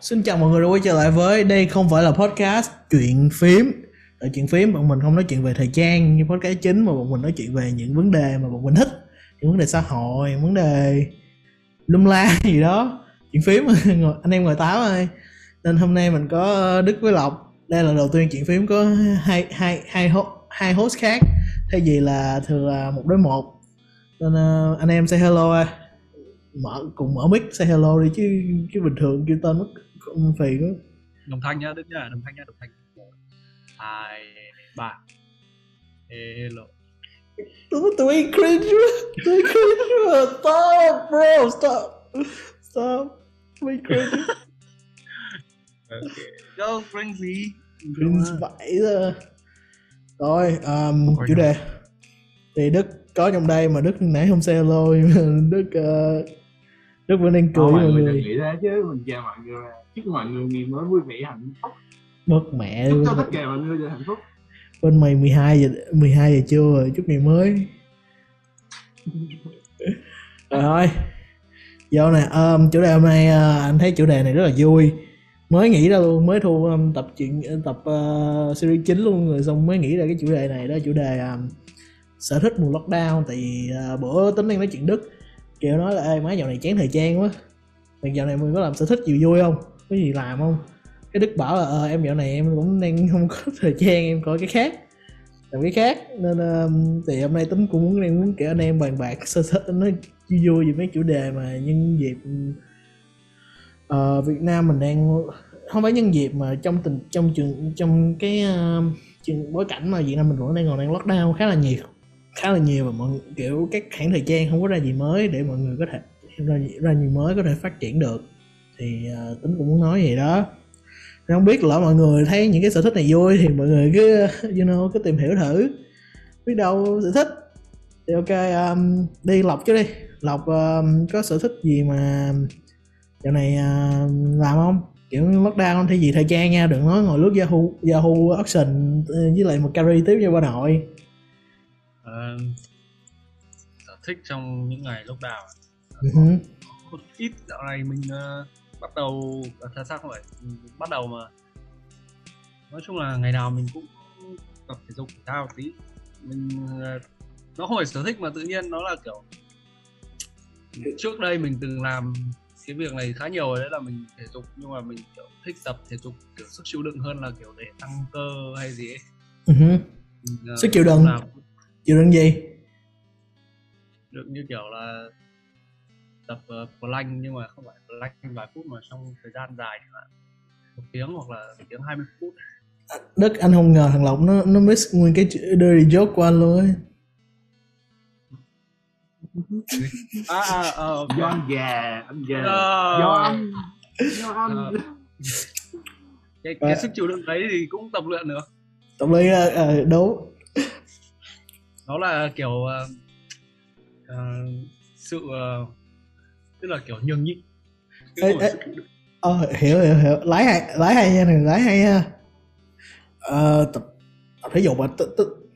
Xin chào mọi người đã quay trở lại với đây không phải là podcast, chuyện phím. Ở chuyện phím, bọn mình không nói chuyện về thời trang như podcast chính, mà bọn mình nói chuyện về những vấn đề mà bọn mình thích. Những vấn đề xã hội vấn đề lum la gì đó. Chuyện phím anh em ngồi táo ơi nên hôm nay mình có ờ, đức với lộc. Đây là đầu tiên chuyện phím có hai hai hai host hai host khác. Thay vì là thường là một đối một. Nên ờ, anh em say hello ơi mở cùng mở mic say hello đi chứ chứ bình thường kêu tên mất phiền quá đồng thanh nhá đức nhá đồng thanh nhá đồng thanh. Hai ba. Hello. Tụi tụi cringe quá tụi cringe quá. Stop bro stop. Stop tụi cringe. Okay. Go bring gì? Cringe vậy rồi rồi um, chủ đề. Thì đức có trong đây mà đức nãy không say hello đức uh, đức vẫn đang cười mọi người đừng nghĩ thế chứ. Mình chào mọi người. Chúc mọi người ngày mới vui vẻ hạnh phúc. Mất mẹ chúc cho tất cả mọi người được hạnh phúc. Bên mày 12 giờ 12 giờ trưa rồi. Chúc ngày mới. Rồi thôi. Vô nè. Um, chủ đề hôm nay uh, anh thấy chủ đề này rất là vui. Mới nghĩ ra luôn mới thu um, tập chuyện tập uh, series chính luôn rồi xong mới nghĩ ra cái chủ đề này. Đó chủ đề um, sở thích mùa lockdown. Tại vì uh, bữa tính đang nói chuyện đức kiểu nói là ê má dạo này chán thời trang quá. Mày dạo này mình có làm sở thích gì vui không? Có gì làm không? Cái đức bảo là ờ, em dạo này em cũng đang không có thời gian em coi cái khác làm cái khác. Nên uh, thì hôm nay tính cũng muốn đang muốn kể anh em bàn bạc sơ sơ nói vui vui về mấy chủ đề mà nhân dịp uh, Việt Nam mình đang không phải nhân dịp mà trong tình trong trường trong cái uh, trường bối cảnh mà Việt Nam mình vẫn đang còn đang lockdown khá là nhiều khá là nhiều và mọi kiểu các hãng thời trang không có ra gì mới để mọi người có thể ra, ra gì mới có thể phát triển được. Thì uh, tính cũng muốn nói vậy đó. Không biết lỡ mọi người thấy những cái sở thích này vui thì mọi người cứ you know cứ tìm hiểu thử. Biết đâu sở thích. Thì ok um, đi lọc chứ đi. Lọc um, có sở thích gì mà dạo này uh, làm không? Kiểu lockdown không? Thay gì thời trang nha đừng nói ngồi lướt yahoo yahoo auction ờ, với lại một carry tiếp cho bà nội uh, sở thích trong những ngày lockdown uh-huh. một ít dạo này mình uh, bắt đầu à, thật sao không phải bắt đầu mà. Nói chung là ngày nào mình cũng tập thể dục thể thao tí. Mình uh, nó không phải sở thích mà tự nhiên nó là kiểu trước đây mình từng làm cái việc này khá nhiều rồi đấy là mình thể dục nhưng mà mình kiểu thích tập thể dục kiểu sức chịu đựng hơn là kiểu để tăng cơ hay gì ấy. Uh-huh. mình, uh, sức chịu đựng. làm... chịu đựng gì? Đựng như kiểu là tập uh, plank nhưng mà không phải plank vài phút mà trong thời gian dài chẳng hạn. Một tiếng hoặc là một tiếng 20 phút. Đức anh không ngờ thằng Lộc nó nó miss nguyên cái dirty joke của anh luôn ấy. À, à, à, okay. do anh già anh già uh, do anh do anh uh, cái, cái sức chịu đựng đấy thì cũng tập luyện được. tập luyện uh, uh, đấu nó là kiểu uh, uh, sự uh, tức là kiểu nhường nhịn. Ê, ê, ờ, hiểu hiểu hiểu. Lái hay lái hay nha này lái hay ha ờ, tập tập thể dục mà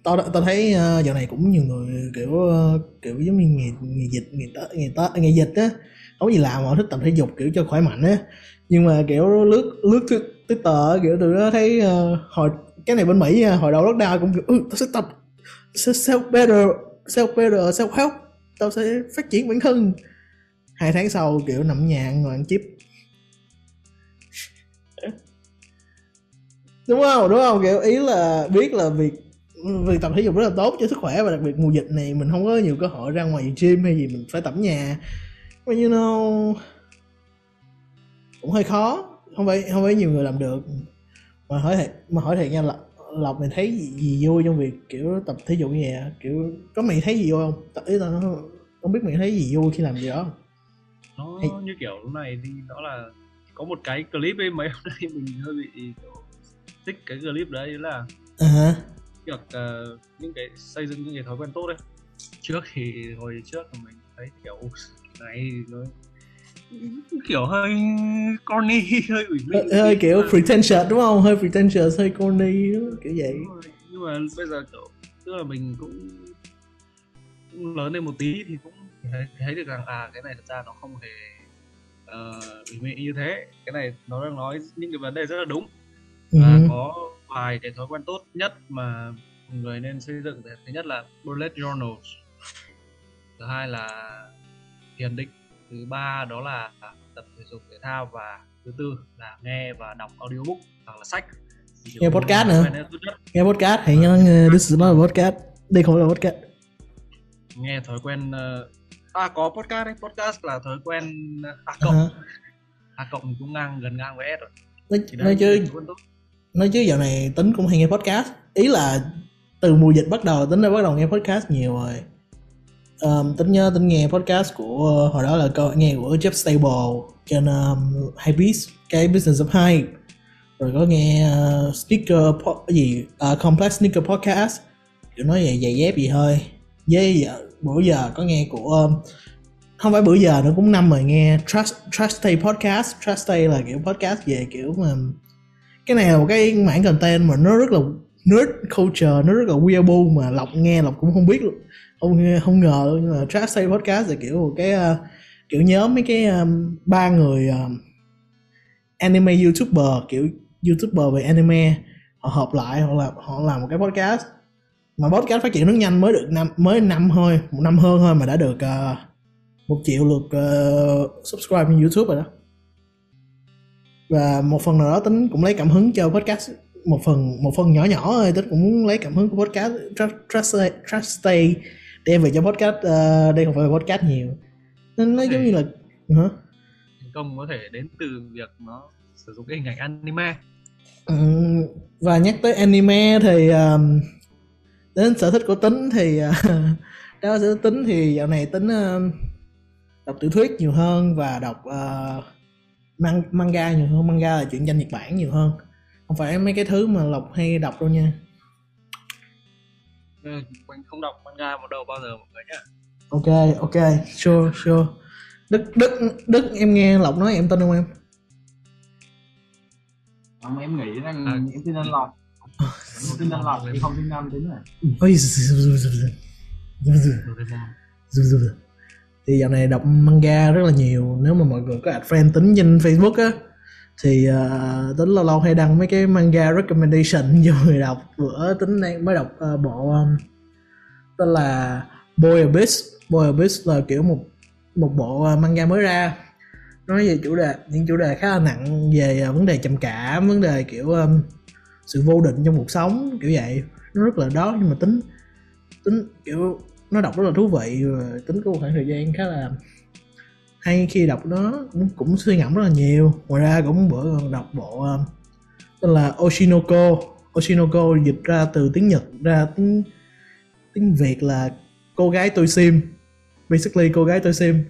tao tao thấy uh, giờ này cũng nhiều người kiểu uh, kiểu giống như nghề nghề dịch nghề tớ nghề tớ nghề dịch á. Không có gì làm mà thích tập thể dục kiểu cho khỏe mạnh á. Nhưng mà kiểu lướt lướt twitter kiểu tụi nó thấy uh, hồi cái này bên mỹ hồi đầu lockdown cũng kiểu ừ, tao sẽ tập self better self better, self help. Tao sẽ phát triển bản thân. Hai tháng sau, kiểu, nằm nhà ngồi ăn chip. Đúng không? Đúng không? Kiểu, ý là biết là việc việc tập thể dục rất là tốt cho sức khỏe và đặc biệt mùa dịch này mình không có nhiều cơ hội ra ngoài gym hay gì, mình phải tập nhà. Mà you know, cũng hơi khó. Không phải không phải nhiều người làm được. Mà hỏi thiệt, mà hỏi thiệt nha là lộc mày thấy gì, gì vui trong việc kiểu tập thể dục như vậy kiểu có mày thấy gì vui không? Tập ý là không biết mày thấy gì vui khi làm gì đó. Nó Hay... như kiểu lúc này thì đó là có một cái clip ấy mấy hôm nay mình hơi bị thích cái clip đấy là uh-huh. việc uh, những cái xây dựng những cái thói quen tốt đấy. Trước thì hồi trước mình thấy kiểu này nó kiểu hơi corny hơi ủy mị hơi, hơi kiểu pretentious đúng không? Hơi pretentious hơi corny kiểu vậy. Nhưng mà bây giờ kiểu tức là mình cũng, cũng lớn lên một tí thì cũng thấy, thấy được rằng à cái này thật ra nó không hề uh, ủy mị như thế. Cái này nó đang nói những cái vấn đề rất là đúng. Ừ. và có vài cái thói quen tốt nhất mà người nên xây dựng. Thứ nhất là bullet journals. Thứ hai là thiền định thứ ba đó là tập thể dục thể thao và thứ tư là nghe và đọc audiobook hoặc là sách. Nghe podcast nữa. nghe podcast hãy nhớ this is not podcast. Đây không là podcast. Nghe thói quen uh, à có podcast đấy. Podcast là thói quen a cộng. Uh-huh. a cộng cũng ngang gần ngang với s rồi. Nói, nói chứ nói chứ dạo này tính cũng hay nghe podcast. Ý là từ mùa dịch bắt đầu tính đã bắt đầu nghe podcast nhiều rồi um, tính nhớ tính nghe podcast của ờ, hồi đó là câu nghe của Jeff Stable trên um, Hypebeast cái Business of Hype rồi có nghe uh, sneaker po- gì? Uh, complex sneaker podcast. Kiểu nói về giày dép gì thôi. Với giờ bữa giờ có nghe của um, không phải bữa giờ nữa cũng năm rồi nghe Trust Trust Day podcast. Trust Day là kiểu podcast về kiểu mà cái này là một cái mảng content mà nó rất là nerd culture nó rất là weirdo mà lọc nghe lọc cũng không biết luôn không không ngờ luôn nhưng mà Trap Say podcast là kiểu một cái uh, kiểu nhóm mấy cái um, ba người um, anime youtuber kiểu youtuber về anime họ hợp lại họ làm họ làm một cái podcast. Mà podcast phát triển rất nhanh mới được năm mới năm thôi một năm hơn thôi mà đã được uh, một triệu lượt uh, subscribe trên youtube rồi đó. Và một phần nào đó tính cũng lấy cảm hứng cho podcast một phần một phần nhỏ nhỏ thôi tính cũng muốn lấy cảm hứng của podcast trust trust, trust stay đem về cho podcast uh, đây không phải là podcast nhiều. Nên nó giống như là hả? Thành công có thể đến từ việc nó sử dụng cái hình ảnh anime. Ừ, và nhắc tới anime thì um, đến sở thích của tính thì uh, đó sở thích tính thì dạo này tính uh, đọc tiểu thuyết nhiều hơn và đọc uh, mang, manga nhiều hơn. Manga là chuyện tranh nhật bản nhiều hơn. Không phải mấy cái thứ mà lộc hay đọc đâu nha ừ, mình không đọc manga một đầu bao giờ mọi người nhá. Ok ok. Sure sure. Đức đức đức em nghe lộc nói em tin không em? Không em nghĩ rằng à. em tin anh lộc. Em tin anh lộc em không tin anh tính rồi. Ôi thì dạo này đọc manga rất là nhiều. Nếu mà mọi người có add friend tính trên facebook á thì uh, tính lâu lâu hay đăng mấy cái manga recommendation cho người đọc. Bữa tính đang mới đọc uh, bộ um, tên là Boy Abyss. Boy Abyss là kiểu một một bộ uh, manga mới ra. Nói về chủ đề những chủ đề khá là nặng về uh, vấn đề trầm cảm vấn đề kiểu um, sự vô định trong cuộc sống kiểu vậy. Nó rất là đó nhưng mà tính tính kiểu nó đọc rất là thú vị và tính có một khoảng thời gian khá là hay khi đọc nó cũng, cũng suy ngẫm rất là nhiều. Ngoài ra cũng bữa còn đọc bộ uh, tên là Oshinoko. Oshinoko dịch ra từ tiếng Nhật ra tiếng tiếng Việt là cô gái tôi sim basically cô gái tôi sim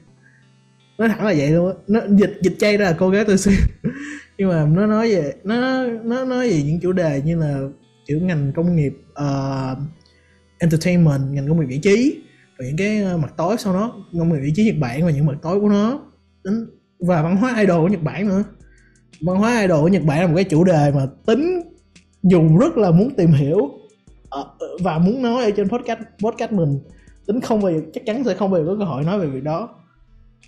nó thẳng là vậy luôn á. Nó dịch dịch chay ra là cô gái tôi sim nhưng mà nó nói về nó nó nói về những chủ đề như là kiểu ngành công nghiệp uh, entertainment ngành công nghiệp giải trí những cái ờ, mặt tối sau nó ngôn ngữ giải trí Nhật Bản và những mặt tối của nó. Và văn hóa idol của Nhật Bản nữa. Văn hóa idol của Nhật Bản là một cái chủ đề mà tính dùng rất là muốn tìm hiểu ờ, và muốn nói ở trên podcast podcast mình. Tính không bao giờ, chắc chắn sẽ không bao giờ có cơ hội nói về việc đó.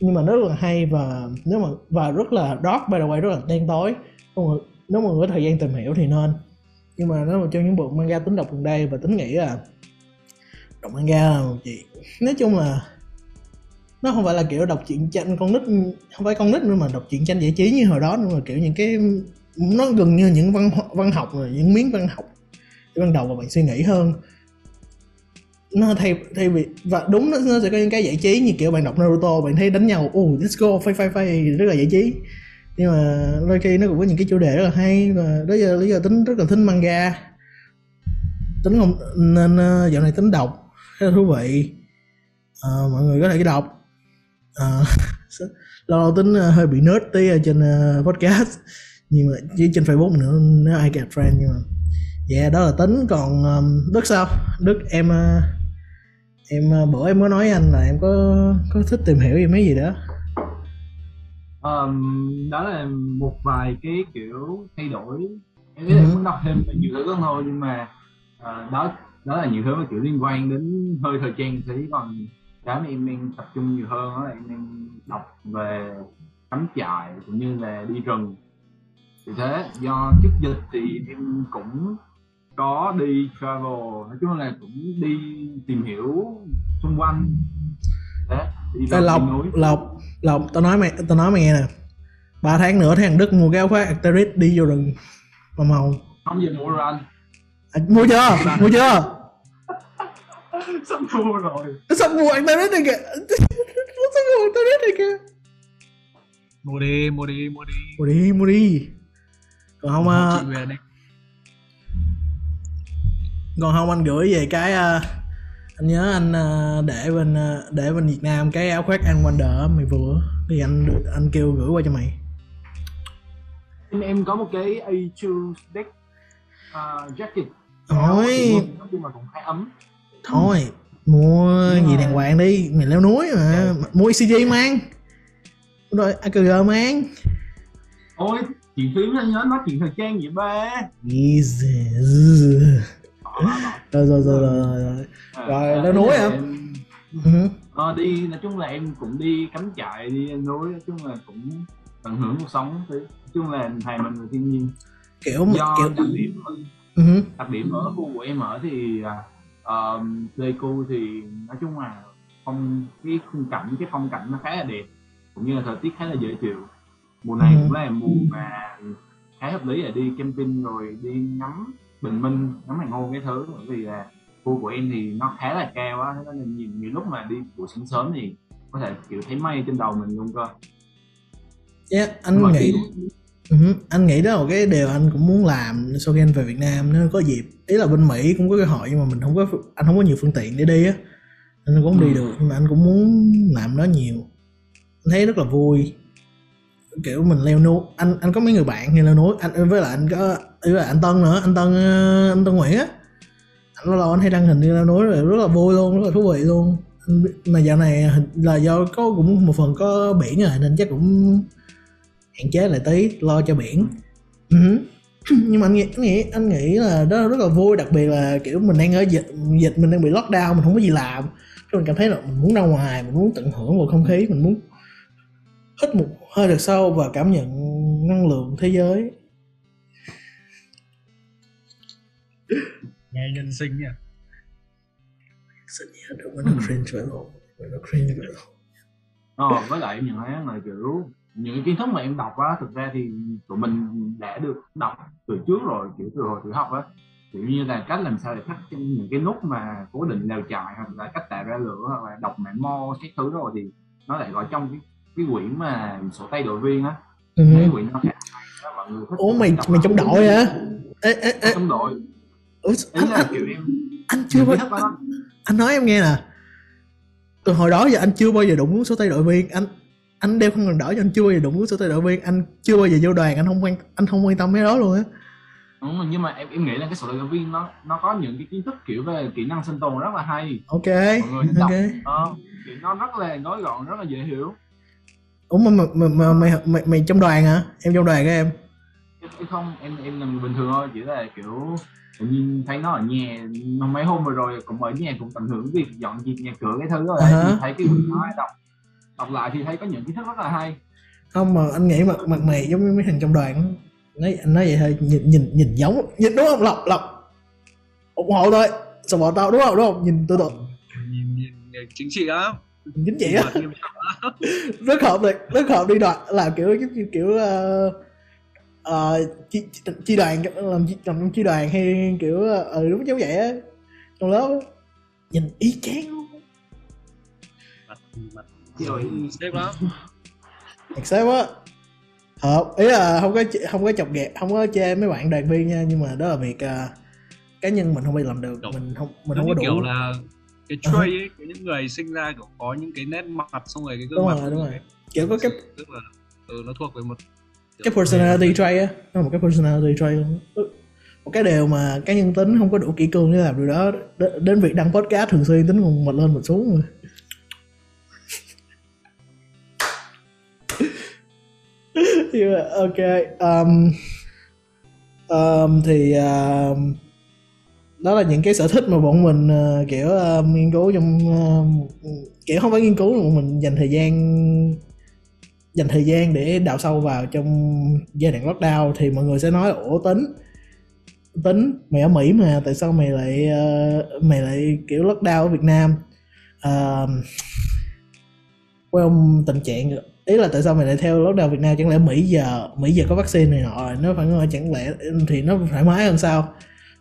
Nhưng mà nó rất là hay và nếu mà, và rất là dark, by the way, rất là đen tối. Nếu mà có thời gian tìm hiểu thì nên. Nhưng mà nó là một trong những bộ manga tính đọc gần đây và tính nghĩ là đọc manga là một chuyện nói chung là nó không phải là kiểu đọc truyện tranh con nít không phải con nít nữa mà đọc truyện tranh giải trí như hồi đó nữa mà kiểu những cái nó gần như những văn văn học rồi những miếng văn học để ban đầu và bạn suy nghĩ hơn. Nó thay thay vì và đúng nó, nó sẽ có những cái giải trí như kiểu bạn đọc Naruto bạn thấy đánh nhau oh let's go fight fight fight rất là giải trí. Nhưng mà đôi khi nó cũng có những cái chủ đề rất là hay và đó giờ lý do tính rất là thích manga. Tính không nên ờ, dạo này tính đọc là thú vị. À, mọi người có thể đọc. À, lâu lâu tính uh, hơi bị nerd tí ở trên podcast. Nhưng mà chỉ trên facebook nữa nếu ai get friend nhưng mà. Dạ yeah, đó là tính. Còn um, đức sao? Đức em uh, em uh, bữa em mới nói anh là em có có thích tìm hiểu gì mấy gì đó? Um, đó là một vài cái kiểu thay đổi. Em nghĩ là ừ. muốn đọc thêm nhiều thứ hơn thôi nhưng mà uh, đó đó là nhiều thứ mà kiểu liên quan đến hơi thời trang tí còn cái mà em đang tập trung nhiều hơn đó là em đang đọc về cắm trại cũng như là đi rừng. Thì thế do trước dịch thì em cũng có đi travel nói chung là cũng đi tìm hiểu xung quanh. Thế đi Ê, lộc lộc lộc tao nói mày tao nói mày nghe nè. Ba tháng nữa thằng đức mua cái áo khoác Arcteryx đi vô rừng màu màu. Không giờ mua rồi anh à, mua chưa? Mua chưa? Sắp mua rồi. Sắp mua Arcteryx này kìa. Sắp mua Arcteryx này kìa. Mua đi mua đi mua đi. Mua đi mua đi. Còn không à, còn không anh gửi về cái à, anh nhớ anh à, để bên à, để bên Việt Nam cái áo khoác ăn Wonder á, mày vừa. Thì anh anh kêu gửi qua cho mày. Em em có một cái A2 deck uh, jacket thôi. Nói chung là cũng khá ấm. Thôi mua Nhưng gì mà- đàng hoàng đi mày leo núi mà. Mua ECG mang. Rồi AKG mang. Ôi chuyện phím nó nhớ nói chuyện thời trang vậy ba. Bỏ, bỏ. rồi rồi rồi rồi rồi À, Rồi, à, leo núi hả? Ừ. Ờ, đi nói chung là em cũng đi cắm trại đi lên núi nói chung là cũng tận hưởng cuộc sống. Nói chung là thầy mình là thiên nhiên. Kiểu do kiểu đặc điểm ừ. đặc điểm ở khu của em ở thì uh, Pleiku thì nói chung là phong cái khung cảnh cái phong cảnh nó khá là đẹp cũng như là thời tiết khá là dễ chịu mùa này Ừ. cũng là mùa mà khá hợp lý là đi camping rồi đi ngắm bình minh ngắm hoàng hôn cái thứ bởi vì là khu của em thì nó khá là cao á thế nên nhiều, nhiều lúc mà đi buổi sáng sớm thì có thể kiểu thấy mây trên đầu mình luôn cơ yeah, anh Nhưng mà nghĩ ừ. anh nghĩ đó là cái điều anh cũng muốn làm sau khi anh về Việt Nam. Nếu có dịp ý là bên Mỹ cũng có cơ hội nhưng mà mình không có anh không có nhiều phương tiện để đi á. Nên anh cũng không đi Ừ. được nhưng mà anh cũng muốn làm nó nhiều. Anh thấy rất là vui. Kiểu mình leo núi anh anh có mấy người bạn đi leo núi? Anh với lại anh có với lại anh Tân nữa anh Tân ờ, anh Tân Nguyễn á. Anh lâu lâu anh hay đăng hình đi leo núi rồi rất là vui luôn rất là thú vị luôn. Mà dạo này là do có cũng một phần có biển rồi nên chắc cũng hạn chế lại tí lo cho biển. Ừ. nhưng mà anh nghĩ anh nghĩ anh nghĩ là đó rất là vui đặc biệt là kiểu mình đang ở dịch dịch mình đang bị lockdown mình không có gì làm. Cái mình cảm thấy là mình muốn ra ngoài mình muốn tận hưởng bầu không khí mình muốn hít một hơi thật sâu và cảm nhận năng lượng thế giới. Nghe nhân sinh nha. Xin nhớ đừng có nó cringe luôn Đừng có cringe vậy luôn Ờ, với lại nhận thấy là kiểu những kiến thức mà em đọc á thực ra thì tụi mình đã được đọc từ trước rồi kiểu từ hồi tiểu học á. Kiểu như là cách làm sao để thắt những cái nút mà cố định lều trại hoặc là cách tạo ra lửa hoặc là đọc mã mo các thứ rồi thì nó lại gọi trong cái cái quyển mà sổ tay đội viên á. Ừ. cái quyển nó khá hay mọi người thích ủa mày mày trong đội hả? Ê, ê, ê, trong đội. Ủa, ý anh, là anh, kiểu em anh chưa bao đó. anh nói em nghe nè. Từ hồi đó giờ anh chưa bao giờ đụng số tay đội viên. Anh anh đeo không cần đỏ cho anh chưa bao giờ đụng số tay đội viên. Anh chưa bao giờ vô đoàn anh không quan anh không quan tâm mấy đó luôn á. Đúng rồi, nhưng mà em em nghĩ là cái sổ đội viên nó nó có những cái kiến thức kiểu về kỹ năng sinh tồn rất là hay. Ok mọi người đọc ok. ờ, kiểu nó rất là nói gọn rất là dễ hiểu. Ủa mà, mà, mà, mà mày, mày mày trong đoàn hả? Em trong đoàn hả em? Không em em là người bình thường thôi chỉ là kiểu tự nhiên thấy nó ở nhà. Mấy hôm vừa rồi cũng ở nhà cũng tận hưởng việc dọn dẹp nhà cửa cái thứ rồi thì thấy cái quyển nói đọc đọc lại thì thấy có những kiến thức rất là hay. Không mà anh nghĩ mặt mặt mày giống như mấy thằng trong đoàn á. nói anh nói vậy thôi nhìn nhìn nhìn giống nhìn đúng không? Lộc lộc. Ủng hộ thôi. Support tao đúng không? Đúng không? Nhìn tôi tôi nhìn nhìn nhìn chính trị lắm. Nhìn chính trị á. Rất hợp liệt rất hợp đi đoàn làm kiểu giống như kiểu uh, uh, chi, chi, chi đoàn làm chi, làm trong chi đoàn hay kiểu ờ đúng giống vậy á. Trong lớp á. nhìn chang luôn mặt mặt rồi xếp lắm. Thật sếp á hợp ý là không có không có chọc ghẹo không có chê mấy bạn đoàn viên nha nhưng mà đó là việc ờ, cá nhân mình không bao giờ làm được Đúng. mình không mình giống không có đủ. kiểu là cái Ờ. trait ấy của những người sinh ra kiểu có những cái nét mặt xong rồi cái gương đúng mặt rồi đúng rồi. kiểu có cái tức là ừ, nó thuộc về một cái personality trait á nó là một cái personality trait luôn. Một cái điều mà cá nhân tính không có đủ kỹ cương để làm điều đó đến việc đăng podcast thường xuyên tính còn một lên một xuống. rồi Nhưng mà, ok um, um, thì uh, đó là những cái sở thích mà bọn mình uh, kiểu uh, nghiên cứu trong uh, kiểu không phải nghiên cứu mà bọn mình dành thời gian dành thời gian để đào sâu vào trong giai đoạn lockdown. Thì mọi người sẽ nói ủa tính tính mày ở Mỹ mà tại sao mày lại uh, mày lại kiểu lockdown ở Việt Nam? Uh, well, tình trạng ý là tại sao mày lại theo lockdown Việt Nam? Chẳng lẽ Mỹ giờ Mỹ giờ có vaccine này nọ nó phải nói chẳng lẽ thì nó thoải mái hơn sao?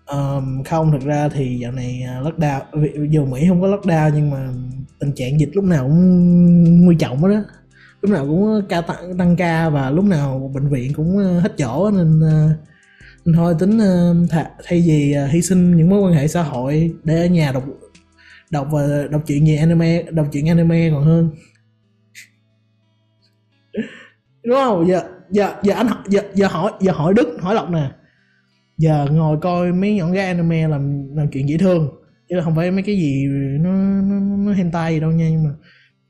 Um, không thực ra thì dạo này à, lockdown dù Mỹ không có lockdown nhưng mà tình trạng dịch lúc nào cũng nguy trọng đó lúc nào cũng ca tăng, tăng ca và lúc nào bệnh viện cũng à, hết chỗ nên, à, nên thôi tính th- thay vì hy sinh những mối quan hệ xã hội để ở nhà đọc đọc và đọc chuyện gì anime đọc chuyện anime còn hơn đúng không? Giờ giờ giờ anh giờ giờ hỏi giờ hỏi đức hỏi lộc nè. Giờ ngồi coi mấy nhọn gái anime làm làm chuyện dễ thương. Chứ là không phải mấy cái gì nó nó, nó hentai gì đâu nha nhưng mà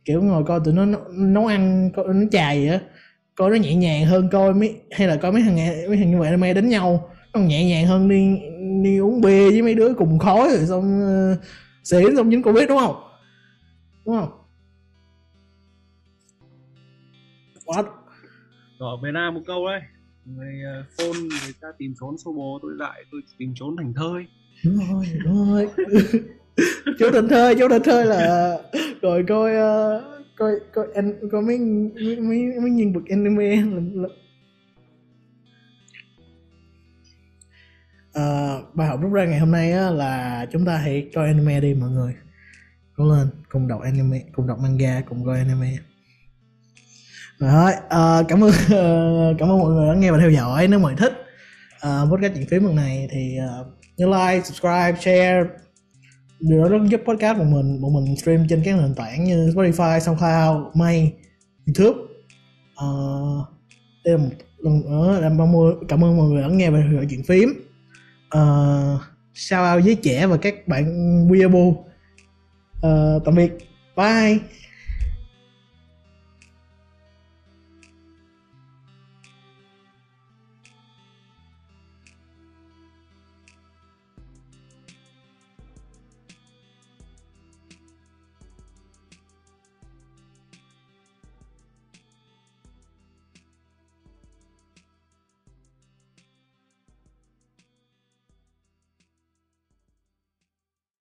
kiểu ngồi coi tụi nó nấu ăn coi nó chài vậy á. Coi nó nhẹ nhàng hơn coi mấy hay là coi mấy thằng mấy thằng như vậy anime đánh nhau. Nó nhẹ nhàng hơn đi đi uống bia với mấy đứa cùng khói rồi xong ờ, uh, xỉn xong dính covid đúng không? Đúng không? Quá ở Việt Nam một câu đấy. Người ờ, phone người ta tìm trốn xô bồ tôi lại tôi tìm trốn thành thơi. Đúng rồi đúng rồi. Chỗ thành thơi chỗ thành thơi là rồi coi uh, coi coi anh coi mấy mấy mấy, mấy nhân vật anime là, là... Uh, bài học rút ra ngày hôm nay á, là chúng ta hãy coi anime đi mọi người. Cố lên cùng đọc anime cùng đọc manga cùng coi anime rồi thôi à, cảm ơn ờ, cảm ơn mọi người đã nghe và theo dõi. Nếu mọi thích à, podcast chuyện phím lần này thì uh, nhớ like subscribe share. Điều đó rất giúp podcast của mình bọn mình stream trên các nền tảng như Spotify, SoundCloud, May, YouTube. Uh, đây là một lần nữa làm cảm ơn mọi người đã nghe và theo dõi chuyện phím uh, shout out với trẻ và các bạn weeaboo. Uh, tạm biệt. Bye.